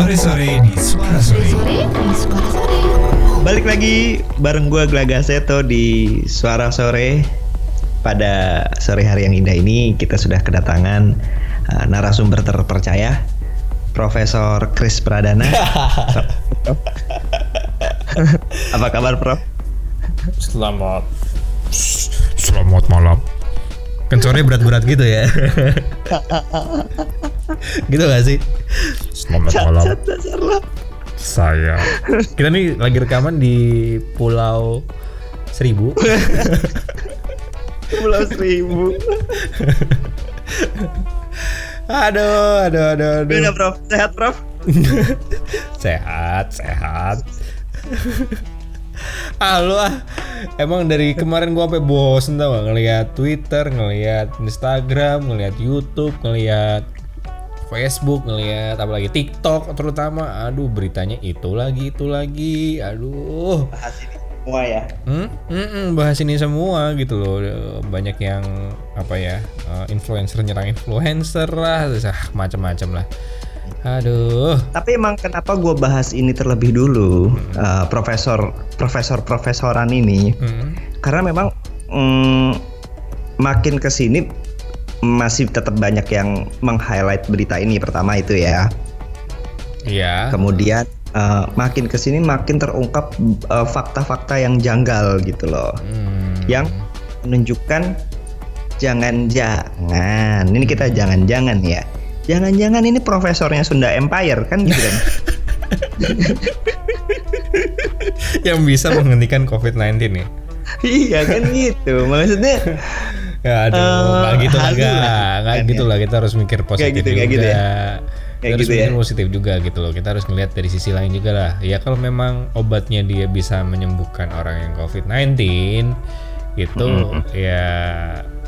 Sore-sore di Suara Sore. Sore di Suara Sore. Balik lagi bareng gue Glaga Seto di Suara Sore. Pada sore hari yang indah ini kita sudah kedatangan uh, narasumber terpercaya Profesor Chris Pradana. Apa kabar Prof? Selamat Selamat malam sore berat-berat gitu ya Gitu gak sih? Selamat malam Cacat dasar lo. Saya Kita nih lagi rekaman di Pulau Seribu Pulau Seribu. Aduh, aduh, aduh, aduh Gimana Prof? Sehat Prof? Sehat, sehat lu ah Emang dari kemarin gua sampai bosen tau gak ngeliat Twitter, ngeliat Instagram, ngeliat YouTube, ngeliat Facebook, ngeliat apalagi TikTok terutama. Aduh beritanya itu lagi, itu lagi. Aduh. Bahas ini semua ya. Hmm, hmm, hmm, bahas ini semua gitu loh. Banyak yang apa ya eh, influencer nyerang influencer lah, ah, macam-macam lah. Aduh. Tapi emang kenapa gue bahas ini terlebih dulu, uh, profesor profesor profesoran ini? Hmm. Karena memang mm, makin ke sini masih tetap banyak yang meng-highlight berita ini pertama itu ya. Iya. Kemudian uh, makin ke sini makin terungkap uh, fakta-fakta yang janggal gitu loh, Hmm. yang menunjukkan jangan-jangan ini kita jangan-jangan ya. Jangan-jangan ini profesornya Sunda Empire kan gitu kan? yang bisa menghentikan COVID-19 nih. iya kan gitu. Maksudnya Ya aduh, Eh, nggak gitu lah, nggak kan gitu ya. lah. Kita harus mikir positif gitu, juga. gitu ya. Kita Kayak harus gitu ya. mikir positif juga gitu loh. Kita harus ngelihat dari sisi lain juga lah. Ya kalau memang obatnya dia bisa menyembuhkan orang yang COVID-19 gitu, ya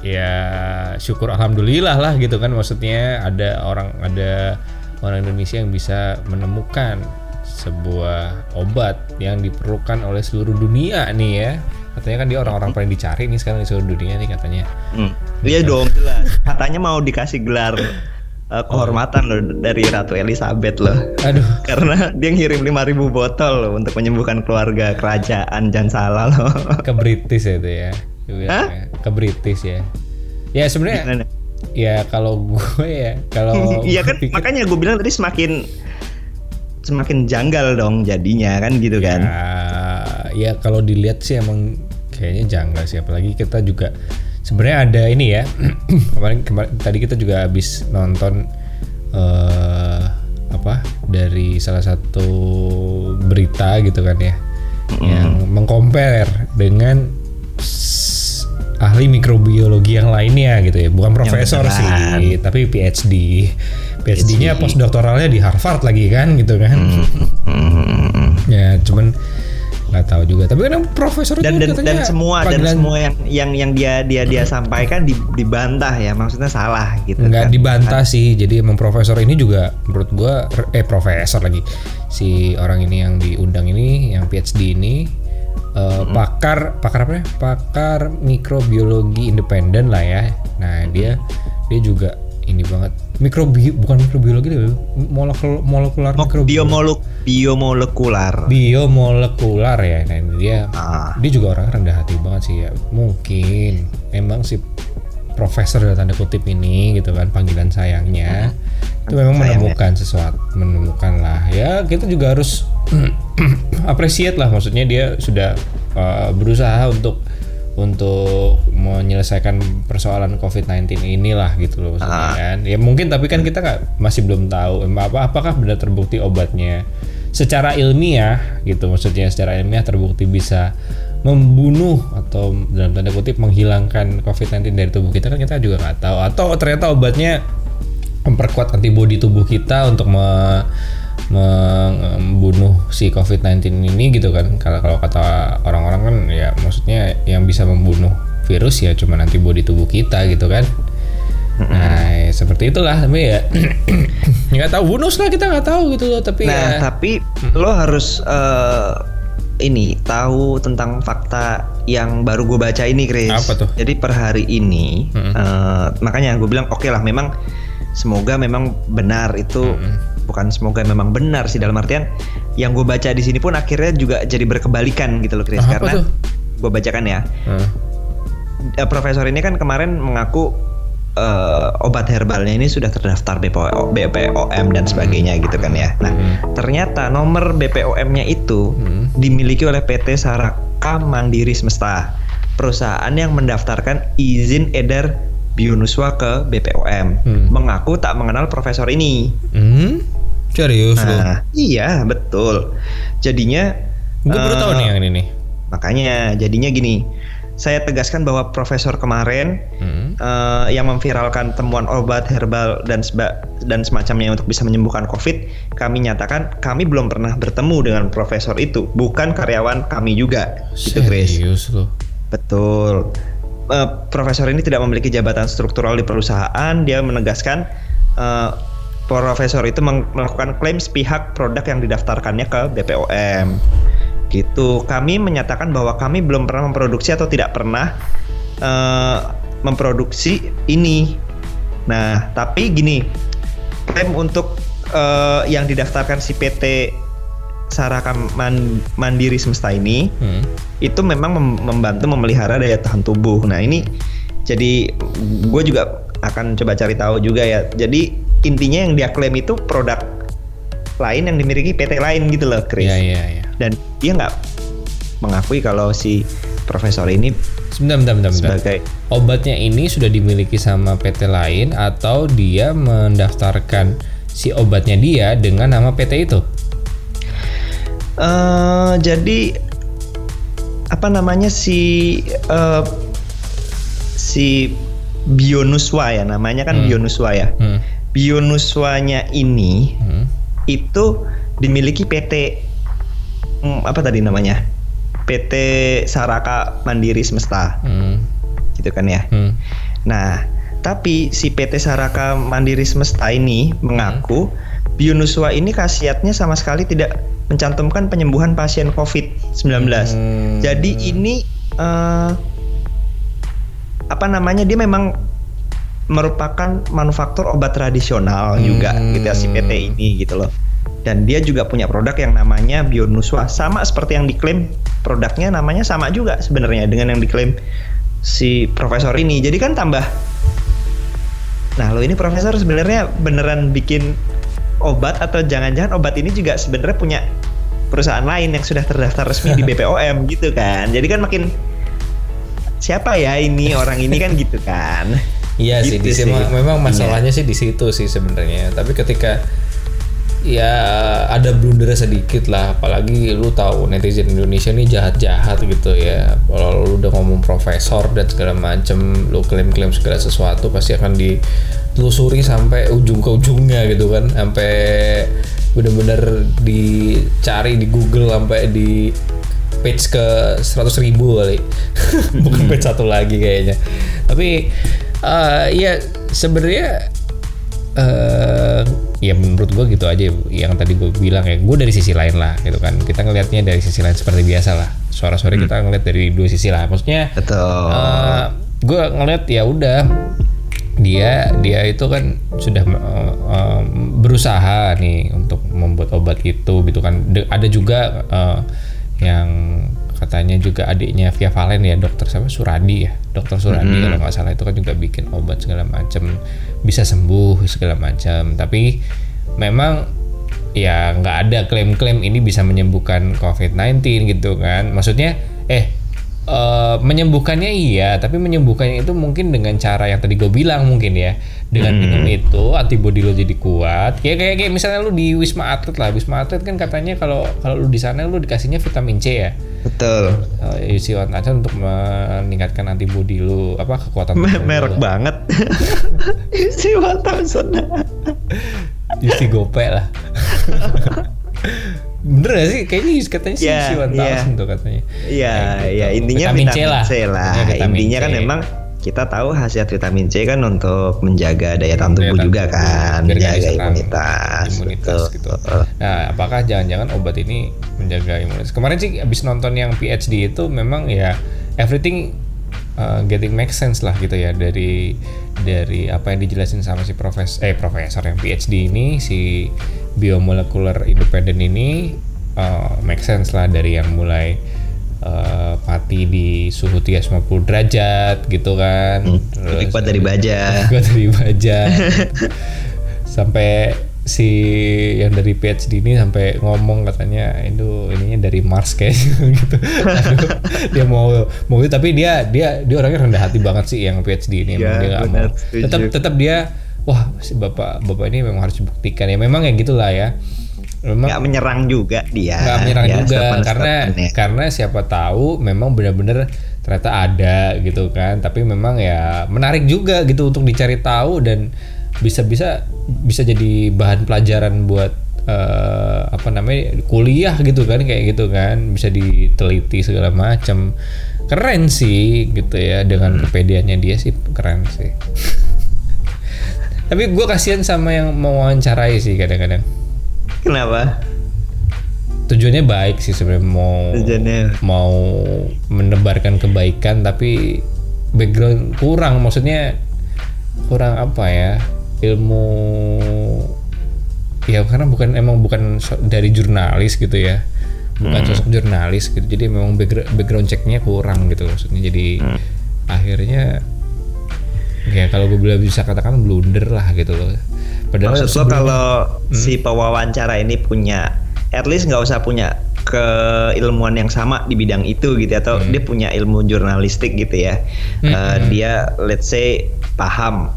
ya syukur alhamdulillah lah gitu kan. Maksudnya ada orang ada orang Indonesia yang bisa menemukan sebuah obat yang diperlukan oleh seluruh dunia nih ya. Katanya kan dia orang-orang paling dicari nih sekarang di seluruh dunia nih katanya. Hmm. Iya dong jelas. Katanya mau dikasih gelar uh, kehormatan loh dari Ratu Elizabeth loh. Aduh, Karena dia ngirim 5000 botol loh untuk menyembuhkan keluarga kerajaan jangan salah loh. ke British ya itu ya. Gue Hah? ya, Ke British ya. Ya sebenarnya ya kalau gue ya kalau Iya kan pikir- makanya gue bilang tadi semakin semakin janggal dong jadinya kan gitu ya, kan. Ya kalau dilihat sih emang kayaknya janggal sih. Apalagi kita juga sebenarnya ada ini ya kemarin kemarin tadi kita juga habis nonton eh apa dari salah satu berita gitu kan ya yang mengcompare dengan ahli mikrobiologi yang lainnya gitu ya. Bukan profesor sih tapi PhD PhD-nya postdoktoralnya di Harvard lagi kan gitu kan. Hmm. ya cuman nggak tahu juga. Tapi kan profesor Dan itu dan, dan semua dan panggilan- semua yang yang yang dia dia dia sampaikan di- dibantah ya. Maksudnya salah gitu nggak kan. dibantah sih. Jadi emang profesor ini juga menurut gua eh profesor lagi. Si orang ini yang diundang ini yang PhD ini eh, pakar pakar apa ya? Pakar mikrobiologi independen lah ya. Nah dia dia juga ini banget. Mikrobi bukan mikrobiologi deh molekul molekular Mo- mikrobiologi. biomolek biomolekular. biomolekular ya nah ini dia. Ah. dia juga orang rendah hati banget sih ya. Mungkin emang si profesor dalam tanda kutip ini gitu kan panggilan sayangnya itu memang Sayangnya. menemukan sesuatu menemukan lah. Ya kita juga harus appreciate lah. Maksudnya dia sudah uh, berusaha untuk untuk menyelesaikan persoalan COVID-19 inilah gitu loh maksudnya Ah. kan. Ya mungkin tapi kan kita nggak masih belum tahu apa apakah benar terbukti obatnya. Secara ilmiah gitu maksudnya secara ilmiah terbukti bisa membunuh atau dalam tanda kutip menghilangkan COVID-19 dari tubuh kita kan kita juga nggak tahu. Atau ternyata obatnya memperkuat antibodi tubuh kita untuk me- membunuh si COVID-19 ini gitu kan. Kalau kalau kata orang-orang kan ya maksudnya yang bisa membunuh virus ya cuma antibodi tubuh kita gitu kan. Nah ya seperti itulah tapi ya. Nggak tahu bonus lah kita nggak tahu gitu loh tapi Nah, ya. tapi lo harus eh, ini tahu tentang fakta yang baru gue baca ini, Chris. Apa tuh? Jadi per hari ini, eh, makanya gue bilang oke lah, memang semoga memang benar itu bukan semoga memang benar sih dalam artian yang gue baca di sini pun akhirnya juga jadi berkebalikan gitu loh Chris karena gue bacakan ya? Eh, profesor ini kan kemarin mengaku eh, obat herbalnya ini sudah terdaftar BPO, BPOM dan sebagainya gitu kan ya. Nah, Hmm. ternyata nomor BPOM-nya itu Hmm. dimiliki oleh PT Saraka Mandiri Semesta, perusahaan yang mendaftarkan izin edar Bionuswa ke BPOM. Hmm. Mengaku tak mengenal profesor ini. Hmm? Serius lu? Nah, iya betul. Jadinya Gue baru eh, tahu nih yang ini nih. Makanya jadinya gini, saya tegaskan bahwa profesor kemarin Hmm. eh, yang memviralkan temuan obat herbal dan seba- dan semacamnya untuk bisa menyembuhkan COVID, kami nyatakan kami belum pernah bertemu dengan profesor itu, bukan karyawan kami juga, gitu Chris. Serius lu? Betul. Eh, profesor ini tidak memiliki jabatan struktural di perusahaan. Dia menegaskan eh, profesor itu melakukan klaim sepihak produk yang didaftarkannya ke BPOM. Gitu. Kami menyatakan bahwa kami belum pernah memproduksi atau tidak pernah eh, memproduksi ini. Nah, tapi gini, klaim untuk eh, yang didaftarkan si PT Saraka Man- Mandiri Semesta ini Hmm. itu memang mem- membantu memelihara daya tahan tubuh. Nah ini jadi gue juga akan coba cari tahu juga ya. Jadi intinya yang dia klaim itu produk lain yang dimiliki PT lain gitu loh, Chris. Iya iya iya. Dan dia nggak mengakui kalau si profesor ini Sebentar, bentar, bentar, bentar. sebagai Obatnya ini sudah dimiliki sama PT lain atau dia mendaftarkan si obatnya dia dengan nama PT itu? eh jadi apa namanya si eh, si Bionuswa ya namanya kan Hmm. Bionuswa ya. Hmm. Bionuswanya ini Hmm. itu dimiliki PT hmm, apa tadi namanya PT Saraka Mandiri Semesta Hmm. gitu kan ya Hmm. nah tapi si PT Saraka Mandiri Semesta ini mengaku Bionuswa ini khasiatnya sama sekali tidak mencantumkan penyembuhan pasien COVID-19 Hmm. jadi ini eh, apa namanya dia memang merupakan manufaktur obat tradisional juga Hmm. gitu ya si PT ini gitu loh. Dan dia juga punya produk yang namanya Bionuswa sama seperti yang diklaim produknya namanya sama juga sebenarnya dengan yang diklaim si profesor ini. Jadi kan tambah Nah, lo ini profesor sebenarnya beneran bikin obat atau jangan-jangan obat ini juga sebenarnya punya perusahaan lain yang sudah terdaftar resmi di BPOM gitu kan. Jadi kan makin siapa ya ini orang ini kan gitu kan. Iya sih, Gitu di sih. sini memang masalahnya sih di situ sih sebenarnya. Tapi ketika ya ada blunder sedikit lah, apalagi lu tahu netizen Indonesia ini jahat-jahat gitu ya. Kalau lu udah ngomong profesor dan segala macem, lu klaim-klaim segala sesuatu pasti akan ditelusuri sampai ujung ke ujungnya gitu kan, sampai bener-bener dicari di Google sampai di page ke 100.000 ribu kali. Bukan page satu lagi kayaknya. Tapi eh ya sebenarnya eh ya menurut gue gitu aja yang tadi gue bilang ya. Gue dari sisi lain lah gitu kan. Kita ngelihatnya dari sisi lain seperti biasa lah. Suara-suara kita ngeliat dari dua sisi lah. Maksudnya Betul. Eh, gue ngeliat ya udah dia dia itu kan sudah eh, eh, berusaha nih untuk membuat obat itu gitu kan. De- ada juga eh, yang katanya juga adiknya Via Valen ya dokter siapa? Suradi ya? Dokter Suradi kalau nggak salah itu kan juga bikin obat segala macam bisa sembuh segala macam tapi memang ya nggak ada klaim-klaim ini bisa menyembuhkan COVID-19 gitu kan. Maksudnya eh eh, menyembuhkannya iya tapi menyembuhkannya itu mungkin dengan cara yang tadi gue bilang mungkin ya. Dengan minum itu antibody lo jadi kuat. Kayak kayak kayak misalnya lu di wisma atlet lah. Wisma atlet kan katanya kalau kalau lu di sana lu dikasihnya vitamin C ya. Betul. uh, isi untuk meningkatkan antibody lu apa kekuatan Me- merek banget. si Thompson. isi gope lah bener gak sih kayaknya katanya sih Iya, isi iya. tuh katanya Iya, Kayak gitu. ya intinya Vitamin vitamin, C lah. C lah. Intinya vitamin Intinya kan C. memang kita tahu khasiat vitamin C kan untuk menjaga daya tahan tubuh juga tubuh, kan, menjaga imunitas. imunitas betul. gitu. Nah, apakah jangan-jangan obat ini menjaga imunitas? Kemarin sih abis nonton yang PhD itu memang ya everything uh, getting make sense lah gitu ya dari dari apa yang dijelasin sama si profes eh profesor yang PhD ini si biomolekuler independen ini uh, make sense lah dari yang mulai uh, mati di suhu 350 derajat gitu kan. Lebih kuat dari baja. Kuat dari baja. sampai si yang dari PhD ini sampai ngomong katanya itu ininya dari Mars kayak gitu. Aduh, dia mau mau itu tapi dia dia dia orangnya rendah hati banget sih yang PhD ini Iya, emang dia benar, mau. Tetap tetap dia wah si bapak bapak ini memang harus dibuktikan ya memang ya gitulah ya. Memang Nggak menyerang juga dia. nggak menyerang ya, juga karena statement-statementnya. karena siapa tahu memang benar-benar ternyata ada gitu kan tapi memang ya menarik juga gitu untuk dicari tahu dan bisa-bisa bisa jadi bahan pelajaran buat eh, apa namanya kuliah gitu kan kayak gitu kan bisa diteliti segala macam keren sih gitu ya dengan kepedeannya dia sih keren sih tapi gue kasihan sama yang mau wawancarai sih kadang-kadang. Kenapa? tujuannya baik sih sebenarnya mau Tujuannya. mau menebarkan kebaikan tapi background kurang. Maksudnya kurang apa ya ilmu ya karena bukan emang bukan dari jurnalis gitu ya. Bukan sosok jurnalis gitu. Jadi memang background, background checknya kurang gitu maksudnya. Jadi akhirnya ya kalau gue bilang bisa katakan blunder lah gitu loh padahal Maksud lo kalau Hmm. si pewawancara ini punya at least nggak usah punya keilmuan yang sama di bidang itu gitu atau Hmm. dia punya ilmu jurnalistik gitu ya. Eh, dia let's say paham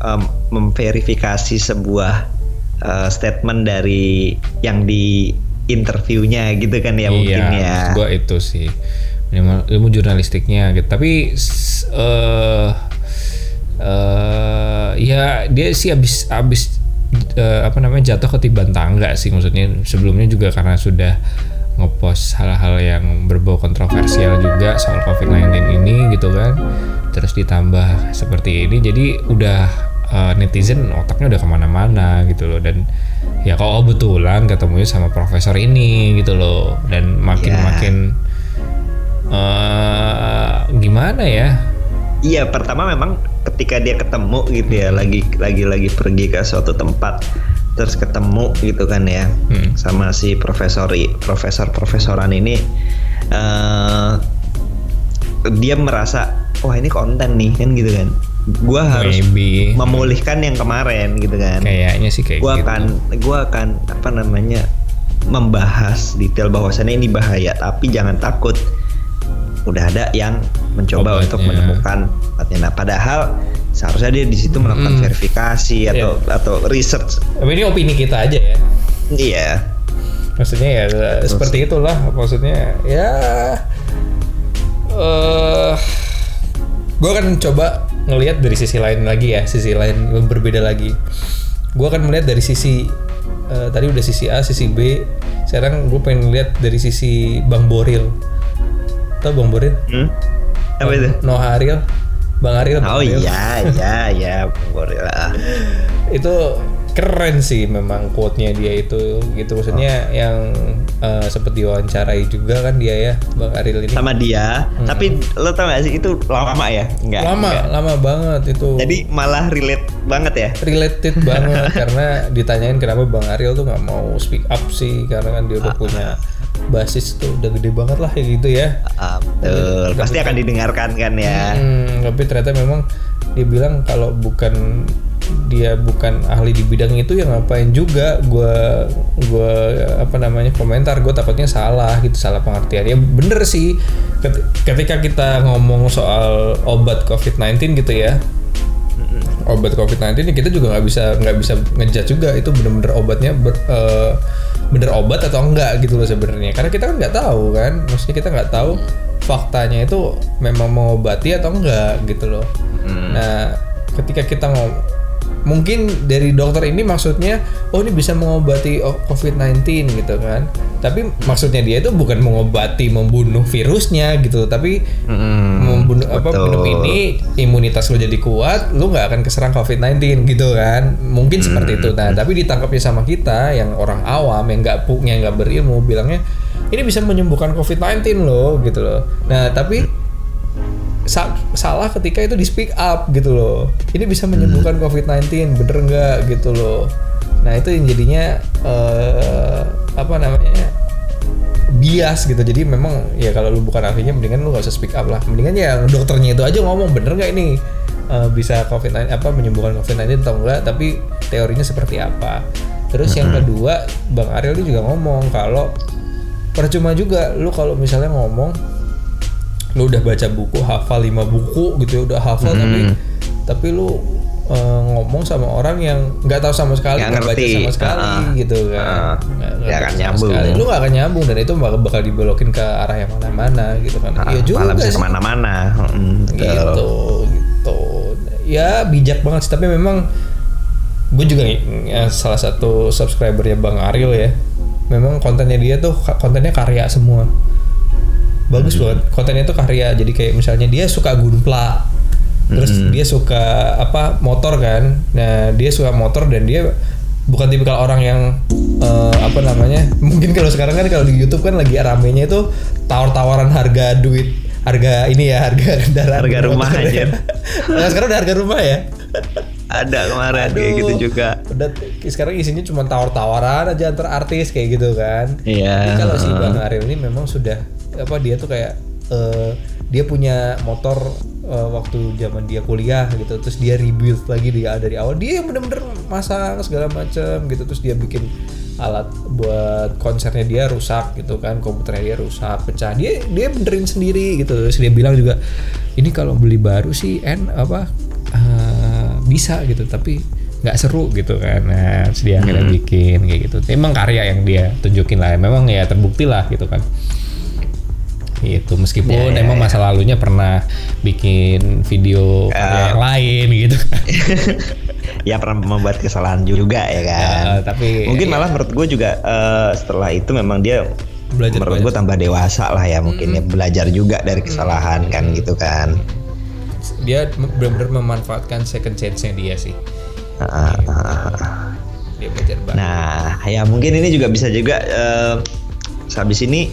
em, memverifikasi sebuah eh, statement dari yang di interviewnya gitu kan ya mungkin iya, ya. maksud gua itu sih minimal ilmu jurnalistiknya gitu tapi s- eh, ya dia sih abis abis eh, apa namanya jatuh ketiban tangga sih maksudnya. Sebelumnya juga karena sudah ngepost hal-hal yang berbau kontroversial juga soal COVID-19 ini gitu kan. Terus ditambah seperti ini jadi udah eh, netizen otaknya udah ke mana-mana gitu loh. Dan ya kalau kebetulan ketemunya sama profesor ini gitu loh. Dan makin Ya. makin eh gimana ya Iya, pertama memang ketika dia ketemu gitu ya, lagi lagi lagi pergi ke suatu tempat terus ketemu gitu kan ya Hmm. sama si profesor profesor profesoran ini eh dia merasa wah ini konten nih kan gitu kan. Gua harus maybe memulihkan yang kemarin gitu kan. kayaknya sih kayak Gua gitu akan gua akan apa namanya membahas detail bahwasannya ini bahaya tapi jangan takut udah ada yang mencoba untuk Obatnya. menemukan obatnya. Nah, padahal seharusnya dia di situ melakukan Mm-mm. verifikasi atau atau research. tapi ini opini kita aja ya Iya. maksudnya ya seperti itulah maksudnya ya eh gue akan coba ngelihat dari sisi lain lagi ya sisi lain berbeda lagi gue akan melihat dari sisi eh, tadi udah sisi A sisi B sekarang gue pengen lihat dari sisi Bang Boril tau Bang Boril Hmm? Apa itu? Noah Ariel Bang Ariel Bang Oh Ariel. iya, iya, iya, gorila. itu keren sih memang quote-nya dia itu gitu maksudnya yang eh, sempat diwawancarai juga kan dia ya Bang Ariel ini Sama dia, tapi lo tau gak sih itu lama ya? Enggak. lama enggak. lama banget itu Jadi malah relate banget ya. related banget karena ditanyain kenapa Bang Ariel tuh nggak mau speak up sih karena kan dia udah punya basis tuh udah gede banget lah kayak gitu ya. Ah, betul. Pasti akan didengarkan kan ya. Hmm, tapi ternyata memang dia bilang kalau bukan dia bukan ahli di bidang itu ya ngapain juga gua gua apa namanya komentar. Gue takutnya salah gitu salah pengertian. Ya bener sih Ket- ketika kita ngomong soal obat COVID-19 gitu ya. Obat COVID-19 ini kita juga nggak bisa nggak bisa ngejudge juga. Itu bener-bener obatnya ber- eh, bener obat atau enggak gitu loh sebenarnya. Karena kita kan nggak tahu kan. Maksudnya kita nggak tahu faktanya itu memang mengobati atau enggak gitu loh. Nah ketika kita ngomong mungkin dari dokter ini maksudnya oh ini bisa mengobati o- COVID-19 gitu kan. Tapi maksudnya dia itu bukan mengobati membunuh virusnya gitu. Tapi Mm, membunuh apa betul. minum ini imunitas lo jadi kuat lo nggak akan keserang COVID-19 gitu kan. Mungkin seperti itu. Nah tapi ditangkapnya sama kita yang orang awam yang nggak punya nggak berilmu bilangnya ini bisa menyembuhkan COVID-19 loh gitu loh. Nah tapi sa- salah ketika itu di speak up gitu loh ini bisa menyembuhkan COVID-19 bener nggak gitu loh Nah itu yang jadinya eh, apa namanya bias gitu. Jadi memang ya kalau lu bukan ahlinya mendingan lu gak usah speak up lah. Mendingan ya dokternya itu aja ngomong bener nggak ini eh, bisa COVID-19 apa menyembuhkan COVID-19 atau enggak. Tapi teorinya seperti apa. Terus yang kedua Bang Ariel ini juga ngomong kalau percuma juga lu kalau misalnya ngomong lu udah baca buku hafal lima buku gitu ya udah hafal tapi tapi lu eh, ngomong sama orang yang nggak tahu sama sekali Nggak baca ngerti. sama sekali Ah. gitu kan. Nggak- nggak Nggak akan nyambung. sekali. lu nggak akan nyambung dan itu bakal, bakal dibelokin ke arah yang mana-mana gitu kan Ah, iya juga malah bisa ke mana-mana. Mm, gitu gitu ya bijak banget sih tapi memang gue juga ya, salah satu subscribernya bang Ariel ya memang kontennya dia tuh kontennya karya semua bagus Hmm. banget kontennya tuh karya jadi kayak misalnya dia suka gunpla terus Hmm. dia suka apa motor kan nah dia suka motor dan dia bukan tipikal orang yang eh, apa namanya mungkin kalau sekarang kan kalau di YouTube kan lagi ramenya itu tawar-tawaran harga duit harga ini ya harga kendaraan Harga rumah motor ya. nah, sekarang udah harga rumah ya Ada kemarin kayak gitu Aduh. juga. udah sekarang isinya cuma tawar-tawaran aja antar artis kayak gitu kan. Iya. Kalau si Bang Ariel ini memang sudah apa dia tuh kayak eh, dia punya motor eh, waktu zaman dia kuliah gitu. Terus dia rebuild lagi dia dari awal. Dia yang bener-bener masang segala macam gitu. Terus dia bikin alat buat konsernya dia rusak gitu kan. Komputernya dia rusak pecah. Dia dia benerin sendiri gitu. Terus dia bilang juga ini kalau beli baru sih en apa eh, bisa gitu tapi nggak seru gitu kan. Nah terus dia akhirnya bikin kayak gitu. Emang karya yang dia tunjukin lah memang ya terbukti lah gitu kan. Gitu meskipun Ya, ya, emang masa lalunya pernah bikin video karya yang lain gitu kan. Ya pernah membuat kesalahan juga ya kan. Ya, tapi mungkin ya. malah menurut gue juga eh, setelah itu memang dia Belajar menurut gue tambah dewasa lah ya mungkin ya belajar juga dari kesalahan kan gitu kan. Dia benar-benar memanfaatkan second chance-nya dia sih. Ah, ah, ah, dia belajar banget. Nah ya mungkin ini juga bisa juga eh, habis ini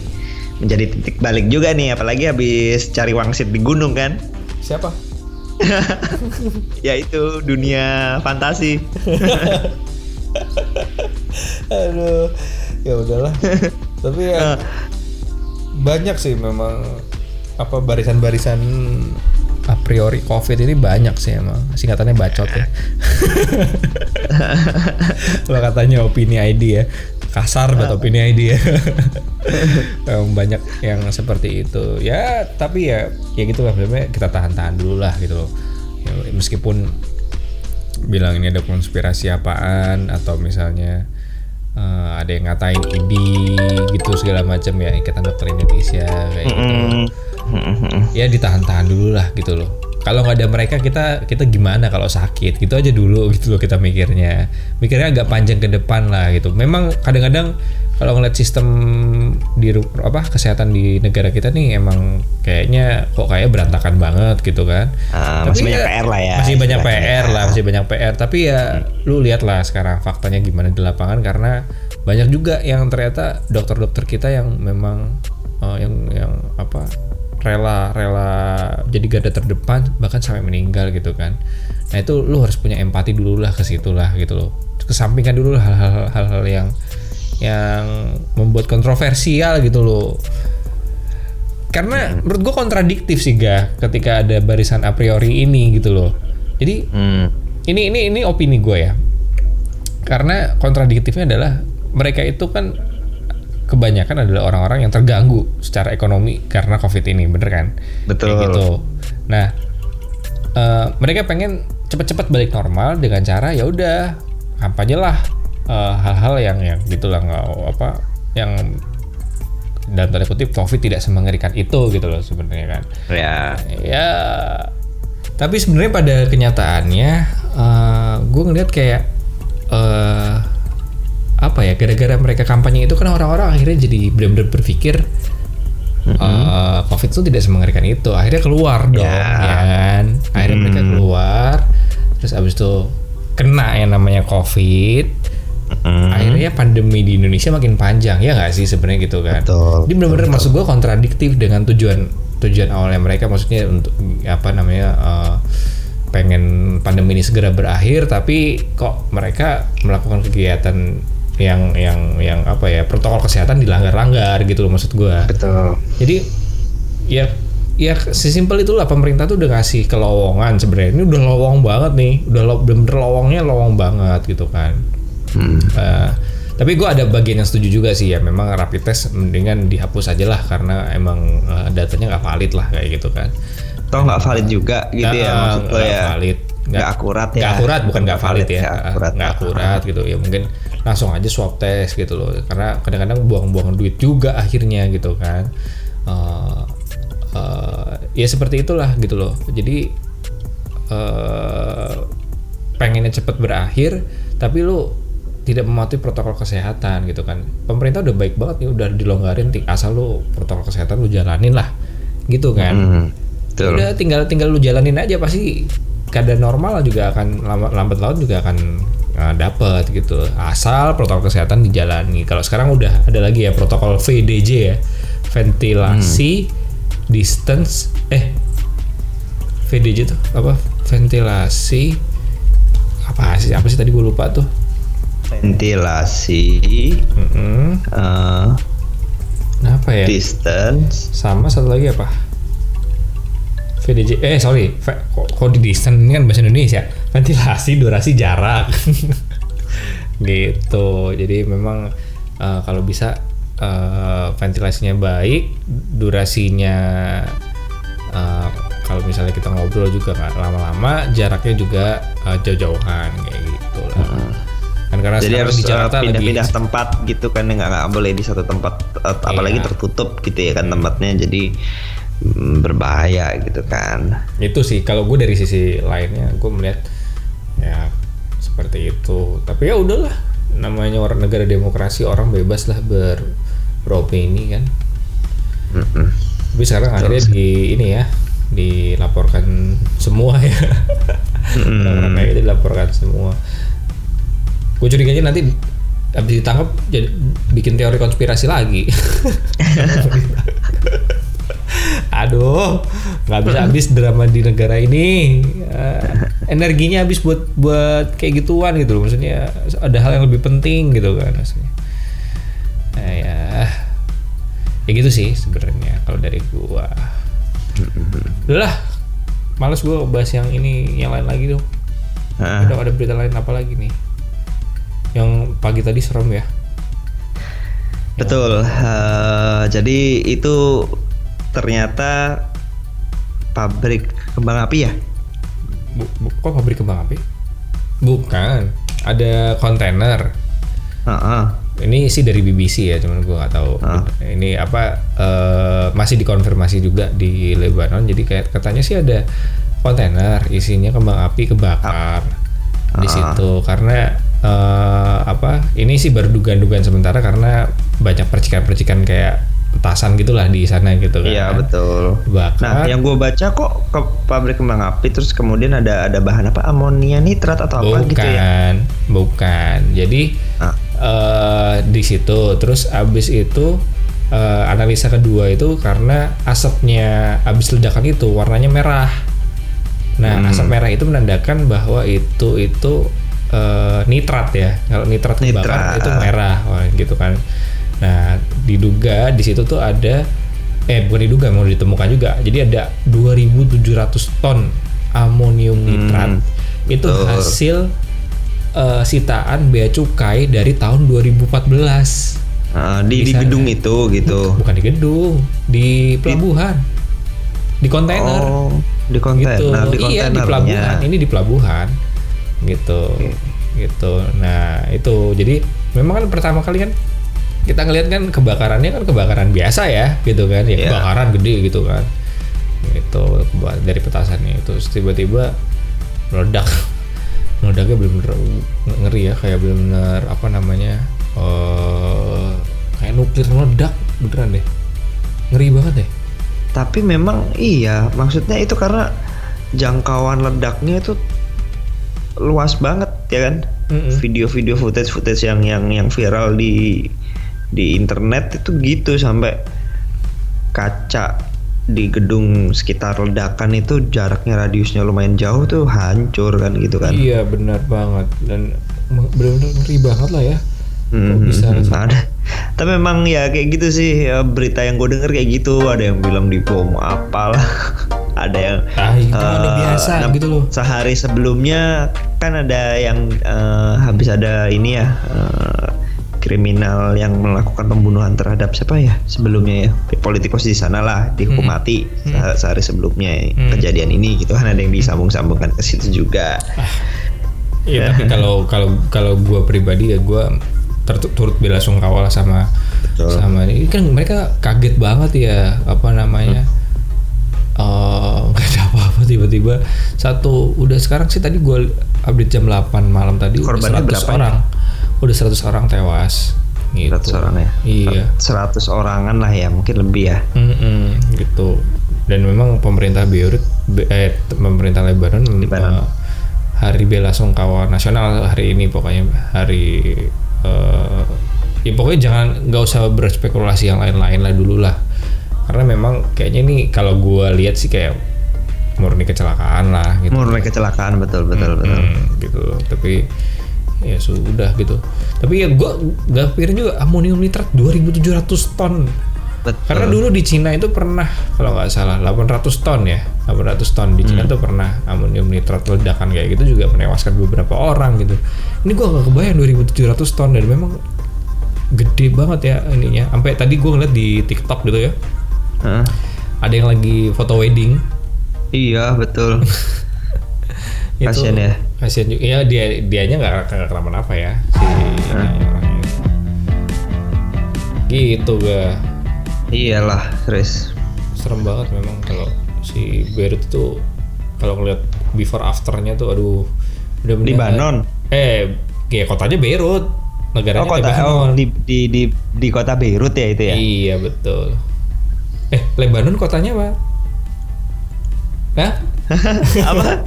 menjadi titik balik juga nih apalagi habis cari wangsit di gunung kan. siapa? Yaitu dunia fantasi. aduh ya udahlah. Tapi ya banyak sih memang apa barisan-barisan a priori covid ini banyak sih emang. Singkatannya bacot ya. Kalau katanya opini ID ya. Kasar banget opini ID ya. Banyak yang seperti itu. Ya tapi ya ya gitu lah. Sebenarnya kita tahan-tahan dulu lah gitu loh. Ya, meskipun bilang ini ada konspirasi apaan atau misalnya eh, ada yang ngatain ID gitu segala macam ya ikatan dokter Indonesia kayak gitu. Mm, ya ditahan-tahan dulu lah gitu loh. Kalau nggak ada mereka kita kita gimana kalau sakit? Gitu aja dulu gitu loh kita mikirnya. Mikirnya agak panjang ke depan lah gitu. Memang kadang-kadang kalau ngeliat sistem di apa kesehatan di negara kita nih emang kayaknya kok kayak berantakan banget gitu kan. Ah, Tapi masih banyak PR lah ya, masih banyak. PR lah masih banyak PR tapi ya lu lihat lah sekarang faktanya gimana di lapangan karena banyak juga yang ternyata dokter-dokter kita yang memang eh, yang yang apa rela rela jadi garda terdepan bahkan sampai meninggal gitu kan. Nah itu lu harus punya empati dulu lah ke situ lah gitu loh. Kesampingkan dulu lah hal-hal hal-hal yang yang membuat kontroversial gitu loh. Karena menurut gue kontradiktif sih ga ketika ada barisan a priori ini gitu loh. Jadi Hmm. ini ini ini opini gue ya. Karena kontradiktifnya adalah mereka itu kan kebanyakan adalah orang-orang yang terganggu secara ekonomi karena covid ini bener kan Betul. Kayak gitu nah eh, mereka pengen cepat-cepat balik normal dengan cara ya udah kampanye lah eh, hal-hal yang yang gitulah nggak apa yang dalam tanda kutip covid tidak semengerikan itu gitu loh sebenarnya kan Ya. ya tapi sebenarnya pada kenyataannya eh gue ngeliat kayak eh apa ya gara-gara mereka kampanye itu kan orang-orang akhirnya jadi benar-benar berpikir eh, covid itu tidak semengerikan itu. Akhirnya keluar dong Ya. ya kan? Akhirnya mereka keluar terus abis itu kena yang namanya covid. Mm. akhirnya pandemi di Indonesia makin panjang ya nggak sih sebenarnya gitu kan? Betul, ini benar-benar maksud gue kontradiktif dengan tujuan tujuan awalnya mereka maksudnya untuk apa namanya eh, pengen pandemi ini segera berakhir tapi kok mereka melakukan kegiatan yang yang yang apa ya protokol kesehatan dilanggar-langgar gitu loh maksud gua Betul. jadi ya ya sesimpel itulah pemerintah tuh udah ngasih kelowongan sebenarnya ini udah lowong banget nih udah lo, bener-bener lowongnya lowong banget gitu kan Hmm. Eh, tapi gue ada bagian yang setuju juga sih ya memang rapid test mendingan dihapus aja lah karena emang eh, datanya nggak valid lah kayak gitu kan Toh nggak valid juga gitu ya Nggak- maksud lo nggak ya. valid Nggak akurat ya. nggak akurat bukan nggak valid ya Nggak akurat. nggak akurat gitu ya mungkin langsung aja swab test gitu loh. Karena kadang-kadang buang-buang duit juga akhirnya gitu kan. Eh, eh, ya seperti itulah gitu loh. Jadi eh pengennya cepet berakhir tapi lu tidak mematuhi protokol kesehatan gitu kan. Pemerintah udah baik banget nih udah dilonggarin asal lu protokol kesehatan lu jalanin lah gitu kan. Hmm. Betul. udah tinggal tinggal lu jalanin aja pasti keadaan normal juga akan lambat, lambat laun juga akan uh, dapat gitu. Asal protokol kesehatan dijalani. Kalau sekarang udah ada lagi ya protokol VDJ ya. Ventilasi distance eh VDJ tuh apa? Ventilasi apa sih apa sih tadi gue lupa tuh? Ventilasi, Mm-mm. eh, Nah, apa ya? distance, sama satu lagi apa VDJ eh sorry kok di distance ini kan bahasa Indonesia. Ventilasi durasi jarak. Gitu. Jadi memang eh, kalau bisa eh, ventilasinya baik durasinya eh, kalau misalnya kita ngobrol juga nggak lama-lama jaraknya juga eh, jauh-jauhan kayak gitu lah. Kan karena Jadi harus di uh, Jakarta lagi pindah-pindah tempat gitu kan nggak nggak boleh di satu tempat uh, apalagi Iya. tertutup gitu ya kan tempatnya. Jadi berbahaya gitu kan. itu sih kalau gue dari sisi lainnya gue melihat ya seperti itu. Tapi ya udahlah namanya orang negara demokrasi orang bebas lah ber beropini kan. Mm-mm. tapi sekarang akhirnya di ini ya dilaporkan semua ya. Orang-orang kayak gitu dilaporkan semua. Gue curiganya nanti habis ditangkap jadi bikin teori konspirasi lagi aduh nggak bisa habis drama di negara ini. Eh, energinya habis buat buat kayak gituan gitu loh. Maksudnya ada hal yang lebih penting gitu kan maksudnya. Nah, ya. Ya gitu sih sebenarnya kalau dari gua. Udah lah males gua bahas yang ini yang lain lagi dong Ah. ada ada berita lain apa lagi nih? Yang pagi tadi serem ya. Betul. eh, jadi itu ternyata pabrik kembang api ya? Bu- bu- kok pabrik kembang api bukan ada kontainer Heeh. ini sih dari BBC ya cuman gua nggak tahu Ah. ini apa eh, masih dikonfirmasi juga di Lebanon jadi kayak katanya sih ada kontainer isinya kembang api kebakar di Ah. situ karena eh, apa ini sih baru dugaan-dugaan sementara karena banyak percikan-percikan kayak petasan gitulah di sana gitu kan Iya betul. bakar Nah, yang gue baca kok ke pabrik kembang api terus kemudian ada ada bahan apa amonia nitrat atau apa bukan gitu ya? bukan jadi Ah. eh, di situ terus abis itu eh, analisa kedua itu karena asapnya abis ledakan itu warnanya merah nah Hmm. asap merah itu menandakan bahwa itu itu eh, nitrat ya kalau nitrat Nitrat. kebakar itu merah Wah, gitu kan nah diduga di situ tuh ada eh bukan diduga mau ditemukan juga. Jadi ada 2.700 ton amonium nitrat. Itu betul. hasil eh, sitaan bea cukai dari tahun 2014 Ah, di, di gedung itu gitu. bukan di gedung di pelabuhan. Di kontainer. Oh, di kontainer. gitu. Nah, di iya di pelabuhan. Ini di pelabuhan. Gitu. Gitu. Nah itu. Jadi memang kan pertama kali kan kita ngelihat kan kebakarannya kan kebakaran biasa ya gitu kan. Ya Iya. kebakaran gede gitu kan. Itu dari petasannya. Itu tiba-tiba meledak. Meledaknya benar-benar ngeri ya kayak benar-benar apa namanya eh kayak nuklir meledak beneran deh. Ngeri banget deh. Tapi memang iya, maksudnya itu karena jangkauan ledaknya itu luas banget ya kan? Video-video footage-footage yang yang yang viral di di internet itu gitu sampai kaca di gedung sekitar ledakan itu jaraknya radiusnya lumayan jauh tuh hancur kan gitu kan. Iya benar banget dan benar-benar ngeri banget lah ya. Hmm, bisa hmm, ada. Tapi memang ya kayak gitu sih ya, berita yang gue denger kayak gitu. Ada yang bilang di bom apalah. ada yang Ah, itu eh, biasa nam- gitu loh. Sehari sebelumnya kan ada yang eh, habis ada ini ya eh, kriminal yang melakukan pembunuhan terhadap siapa ya sebelumnya ya politikus di sana lah dihukum Hmm. mati Hmm. se- sehari sebelumnya Hmm. kejadian ini gitu kan ada yang disambung-sambungkan ke situ juga. Iya tapi kalau kalau kalau gue pribadi ya gue turut bela sungkawa lah sama Betul. sama ini kan mereka kaget banget ya apa namanya eh, nggak ada apa-apa tiba-tiba satu udah sekarang sih tadi gue update jam 8 malam tadi Korbannya 100 berapa ya? Udah 100 orang tewas gitu. 100 orang ya. iya. 100 orangan lah ya, mungkin lebih ya. Mm-mm, gitu. Dan memang pemerintah Beirut be- eh pemerintah Lebanon, eh, hari bela sungkawa nasional hari ini pokoknya hari eh, ya pokoknya jangan nggak usah berspekulasi yang lain-lain lah dulu lah. Karena memang kayaknya nih kalau gua lihat sih kayak murni kecelakaan lah gitu. Murni kecelakaan betul betul betul. Hmm, gitu. Tapi ya sudah gitu. Tapi ya gua nggak pikirin juga amonium nitrat 2700 ton. Betul. karena dulu di Cina itu pernah kalau nggak salah 800 ton ya. 800 ton di Cina tuh pernah amonium nitrat ledakan kayak gitu juga menewaskan beberapa orang gitu. Ini gua nggak kebayang 2700 ton dan memang gede banget ya ininya. Sampai tadi gua ngeliat di TikTok gitu ya. Heeh. ada yang lagi foto wedding. Iya betul. itu Kasian ya. kasian juga ya dia dianya nggak nggak kenapa-napa ya si ini orangnya gitu ga Iyalah, Chris. serem banget memang kalau si Beirut itu kalau ngeliat before afternya tuh aduh udah bener Libanon. eh ya kotanya Beirut negaranya Oh kota Lebanon. oh, di, di di di kota Beirut ya itu ya. iya betul eh Lebanon kotanya apa Hah? Apa?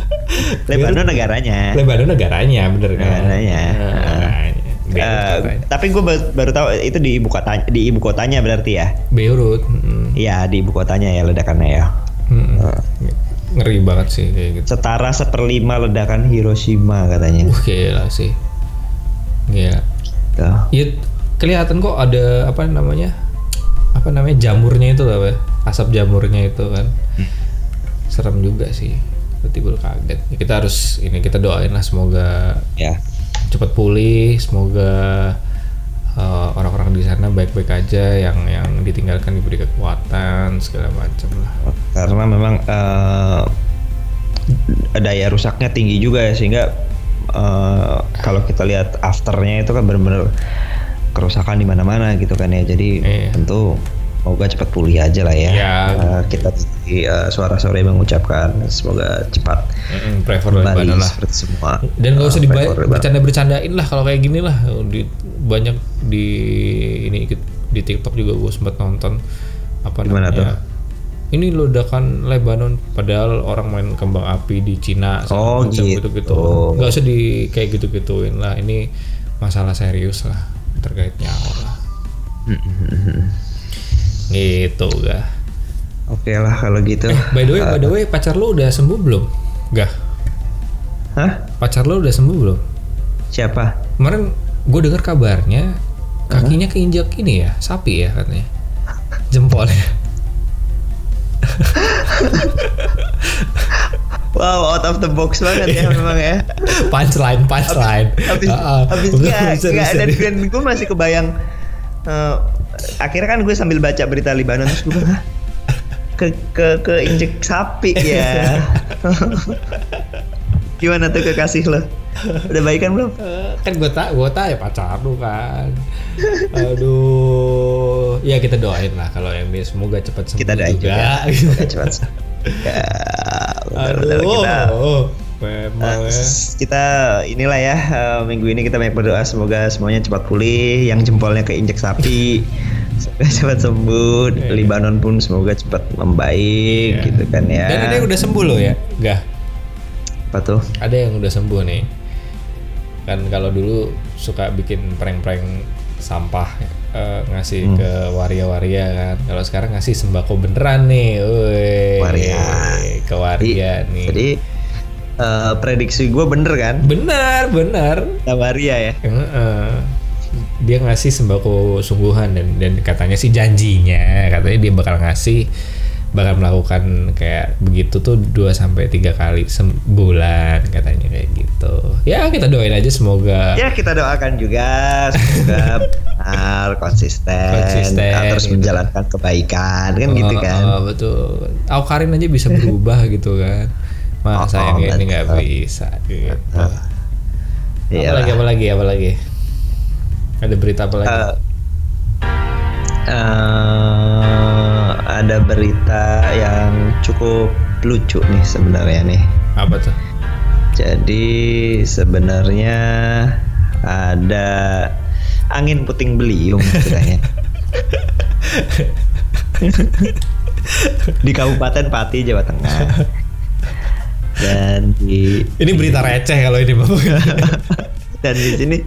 Lebanon negaranya. Lebanon negaranya bener kan Negaranya. Nah, negaranya. Beirut kotanya. tapi gue baru tahu itu di ibu kota di ibu kotanya berarti ya. Beirut mm, Iya di ibu kotanya ya ledakannya ya. mm, ngeri banget sih kayak gitu Setara seperlima ledakan Hiroshima katanya. uh gila sih gila Tuh. ya kelihatan kok ada apa namanya apa namanya jamurnya itu apa asap jamurnya itu kan serem juga sih tiba kaget Ya, kita harus ini kita doain lah semoga Ya. cepat pulih semoga uh, orang-orang di sana baik-baik aja yang yang ditinggalkan diberi kekuatan segala macam lah Karena memang eh, daya rusaknya tinggi juga ya sehingga eh, kalau kita lihat afternya itu kan benar-benar kerusakan di mana-mana gitu kan ya. Jadi Iya. tentu semoga cepat pulih aja lah ya. Ya. Eh, kita di eh, suara sore mengucapkan semoga cepat for kembali lah seperti semua. dan nggak usah Lebanon. bercanda-bercandain lah kalau kayak gini lah di, banyak di ini di TikTok juga gue sempat nonton apa Gimana namanya ini ledakan Lebanon padahal orang main kembang api di Cina Oh, gitu. gitu nggak usah di kayak gitu gituin lah ini masalah serius lah terkait nyawa lah gitu gak Oke lah kalau gitu. eh by the way by the way pacar lu udah sembuh belum gak Hah? pacar lu udah sembuh belum Siapa? Kemarin gue dengar kabarnya kakinya keinjak ini ya, sapi ya katanya. Jempolnya. Wow, out of the box banget ya memang ya. punchline, punchline. Nggak, bisa, dan, bisa. dan gue masih kebayang. eh, akhirnya kan gue sambil baca berita Libanon terus gue bilang, "Hah? ke ke ke injek sapi ya. Gimana tuh kekasih lo? Udah baikan belum? Eh, kan gue tak gue tak ya pacar lu kan. Aduh, ya kita doain lah kalau yang semoga cepat sembuh Kita doain juga. juga. Semoga cepat. Ya, Aduh, kita memang ya. kita inilah ya eh, minggu ini kita banyak berdoa semoga semuanya cepat pulih yang jempolnya keinjek sapi semoga cepat sembuh Iya. Libanon pun semoga cepat membaik Iya. gitu kan ya Dan ada yang udah sembuh loh ya, gak? apa tuh Ada yang udah sembuh nih. Kan kalau dulu suka bikin prank-prank sampah eh, ngasih Hmm. ke waria-waria kan. Kalau sekarang ngasih sembako beneran nih. Woi. Waria. Ke waria nih. Jadi eh, prediksi gue bener kan? benar, benar. Sama Ria ya. Heeh. dia ngasih sembako sungguhan dan dan katanya sih janjinya katanya dia bakal ngasih bakal melakukan kayak begitu tuh 2 sampai tiga kali sebulan katanya kayak gitu. Ya kita doain aja semoga Ya kita doakan juga semoga benar konsisten, Konsisten, terus gitu. menjalankan kebaikan kan gitu Oh, kan. oh, betul. Aukarin aja bisa berubah gitu kan. Oh, Masa yang ini nggak bisa gitu. Iya Apa lagi apa lagi apa lagi? Ada berita apa lagi? Eh, eh, ada berita yang cukup lucu nih sebenarnya nih. apa tuh? Jadi sebenarnya ada angin puting beliung ceritanya. di Kabupaten Pati, Jawa Tengah. Dan di Ini berita receh kalau ini Bapak. dan di sini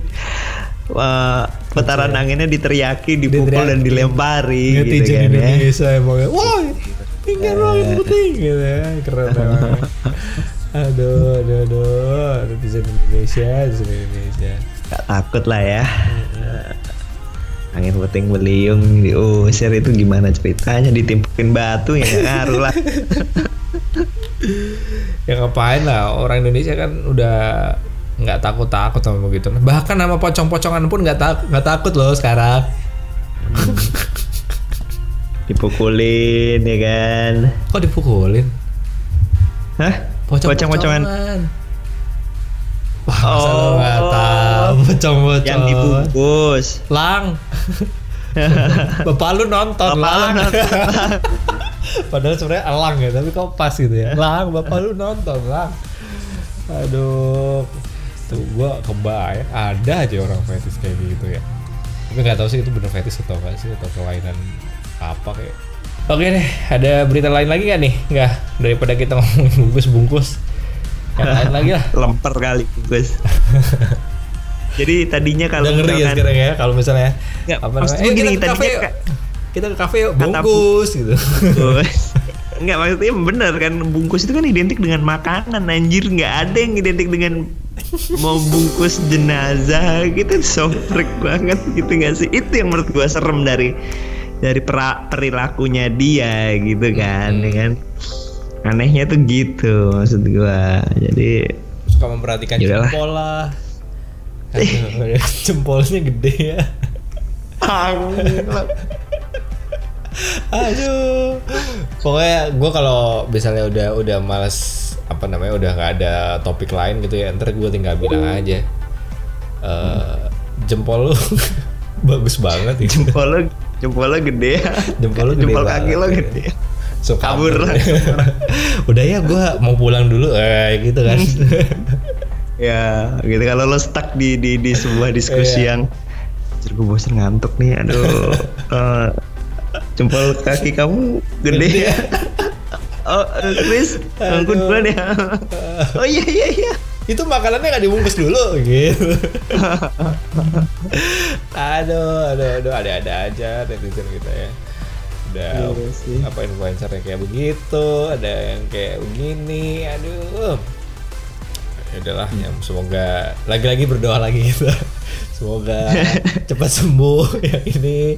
wah, putaran anginnya diteriaki, dipukul Diteriaki. dan dilempari gitu Netizen kan ya. Indonesia emang Wah tinggal angin putih gitu ya Keren banget Aduh, aduh, aduh Netizen Indonesia, netizen Indonesia Gak takut lah ya. Angin puting beliung diusir itu gimana ceritanya ditimpukin batu ya ngaruh lah. Ya ngapain lah Orang Indonesia kan udah nggak takut takut sama begitu. Bahkan sama pocong-pocongan pun nggak tak nggak takut loh sekarang. Dipukulin ya kan. kok dipukulin? Hah? Pocong-pocongan. Wah masa lo nggak Oh. tahu? Pocong-pocong yang dibungkus. lang. Bapak lu nonton Bapak lu lang. nonton, padahal sebenarnya elang ya tapi kok pas gitu ya lang bapak lu nonton lang aduh tuh gua kebayang ada aja orang fetis kayak gitu ya tapi nggak tahu sih itu bener fetis atau enggak sih atau kelainan apa kayak Oke deh, ada berita lain lagi nggak nih? Nggak, daripada kita ngomongin bungkus-bungkus. Yang lain lagi lah. Lemper kali bungkus. Jadi tadinya kalau Udah ngeri ya sekarang ya kalau misalnya Nggak, apa maksud namanya? Eh, gini, kita ke kafe tadinya Kita ke kafe yuk, Kata- bungkus gitu. Bungkus. Enggak maksudnya bener kan bungkus itu kan identik dengan makanan anjir nggak ada yang identik dengan mau bungkus jenazah gitu so freak banget gitu nggak sih itu yang menurut gua serem dari dari pera- perilakunya dia gitu kan Hmm. kan anehnya tuh gitu maksud gua jadi Suka memperhatikan Yaudahlah. jempol lah. Aduh, jempolnya gede ya. Aduh. Pokoknya gue kalau misalnya udah udah males apa namanya udah nggak ada topik lain gitu ya, ntar gue tinggal bilang aja. eh jempol lu bagus banget ya. jempol lo jempol lo gede ya Jempol lu gede jempol kaki lo ya. gede So, Kabur lah. udah ya gue mau pulang dulu eh gitu kan. ya gitu kalau lo stuck di di di sebuah diskusi Iya. yang gue bosan ngantuk nih aduh Eh, jempol kaki kamu gede. Ya oh eh, Chris Aduh. duluan ya. Oh iya iya iya. Itu makanannya nggak dibungkus dulu gitu. Aduh aduh aduh ada ada aja netizen kita ya. Udah Iya apa influencer yang kayak begitu ada yang kayak begini aduh. Ya udahlah ya semoga lagi-lagi berdoa lagi kita semoga cepat sembuh yang ini.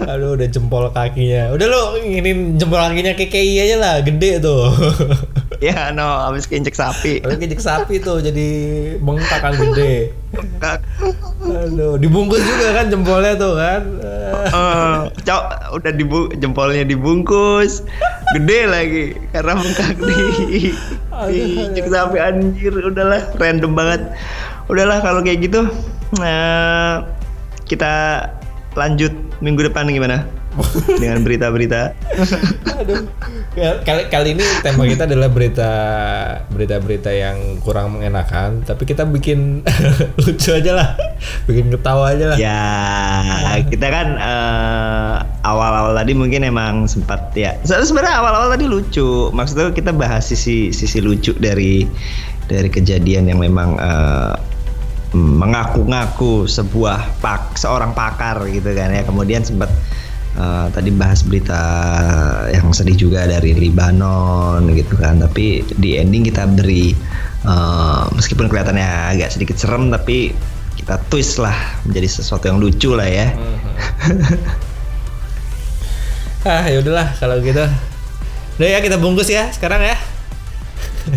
Aduh udah jempol kakinya. Udah lo inginin jempol kakinya KKI aja lah gede tuh. Ya no habis keinjek sapi. Kalau kejek sapi tuh jadi bengkak kan gede. Kak, Aduh, dibungkus juga kan jempolnya tuh kan. eh, cok udah dibu jempolnya dibungkus. Gede lagi karena bengkak di diinjek sapi anjir. Udahlah random banget. Udahlah kalau kayak gitu nah kita lanjut minggu depan gimana dengan berita-berita Aduh. Kali kali ini tema kita adalah berita berita-berita yang kurang mengenakan, tapi kita bikin lucu aja lah. Bikin ketawa aja lah. ya kita kan eh, awal-awal tadi mungkin emang sempat ya sebenarnya awal-awal tadi lucu maksudnya kita bahas sisi sisi lucu dari dari kejadian yang memang eh, mengaku-ngaku sebuah pak seorang pakar gitu kan ya. Kemudian sempat uh, tadi bahas berita yang sedih juga dari Libanon gitu kan. Tapi di ending kita beri uh, meskipun kelihatannya agak sedikit serem tapi kita twist lah menjadi sesuatu yang lucu lah ya. Ah ya udahlah kalau gitu. Udah ya kita bungkus ya sekarang ya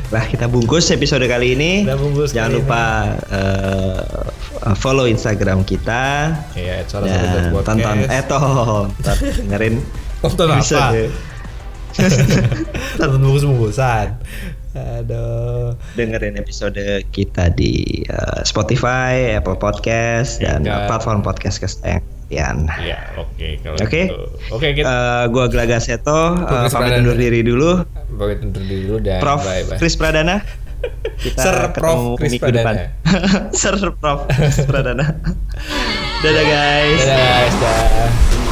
Lah kita bungkus episode kali ini. Kita bungkus Jangan kali lupa uh, follow Instagram kita. Iya dan tonton eh toh ntar dengerin. Tonton apa? Tonton bungkus-bungkusan. Aduh. Dengerin episode kita di uh, Spotify, Apple Podcast dan Iya. uh, platform podcast kesayangan kalian. ya oke kalau Oke. gitu. oke kita Uh, gua Glaga Seto, uh, pamit Pradana. undur diri dulu. bagi tentu dulu dan Prof bye bye Chris Pradana. Kita Sir Prof Chris Pradana. depan. Sir Prof Chris Pradana. Dadah guys. dadah guys dah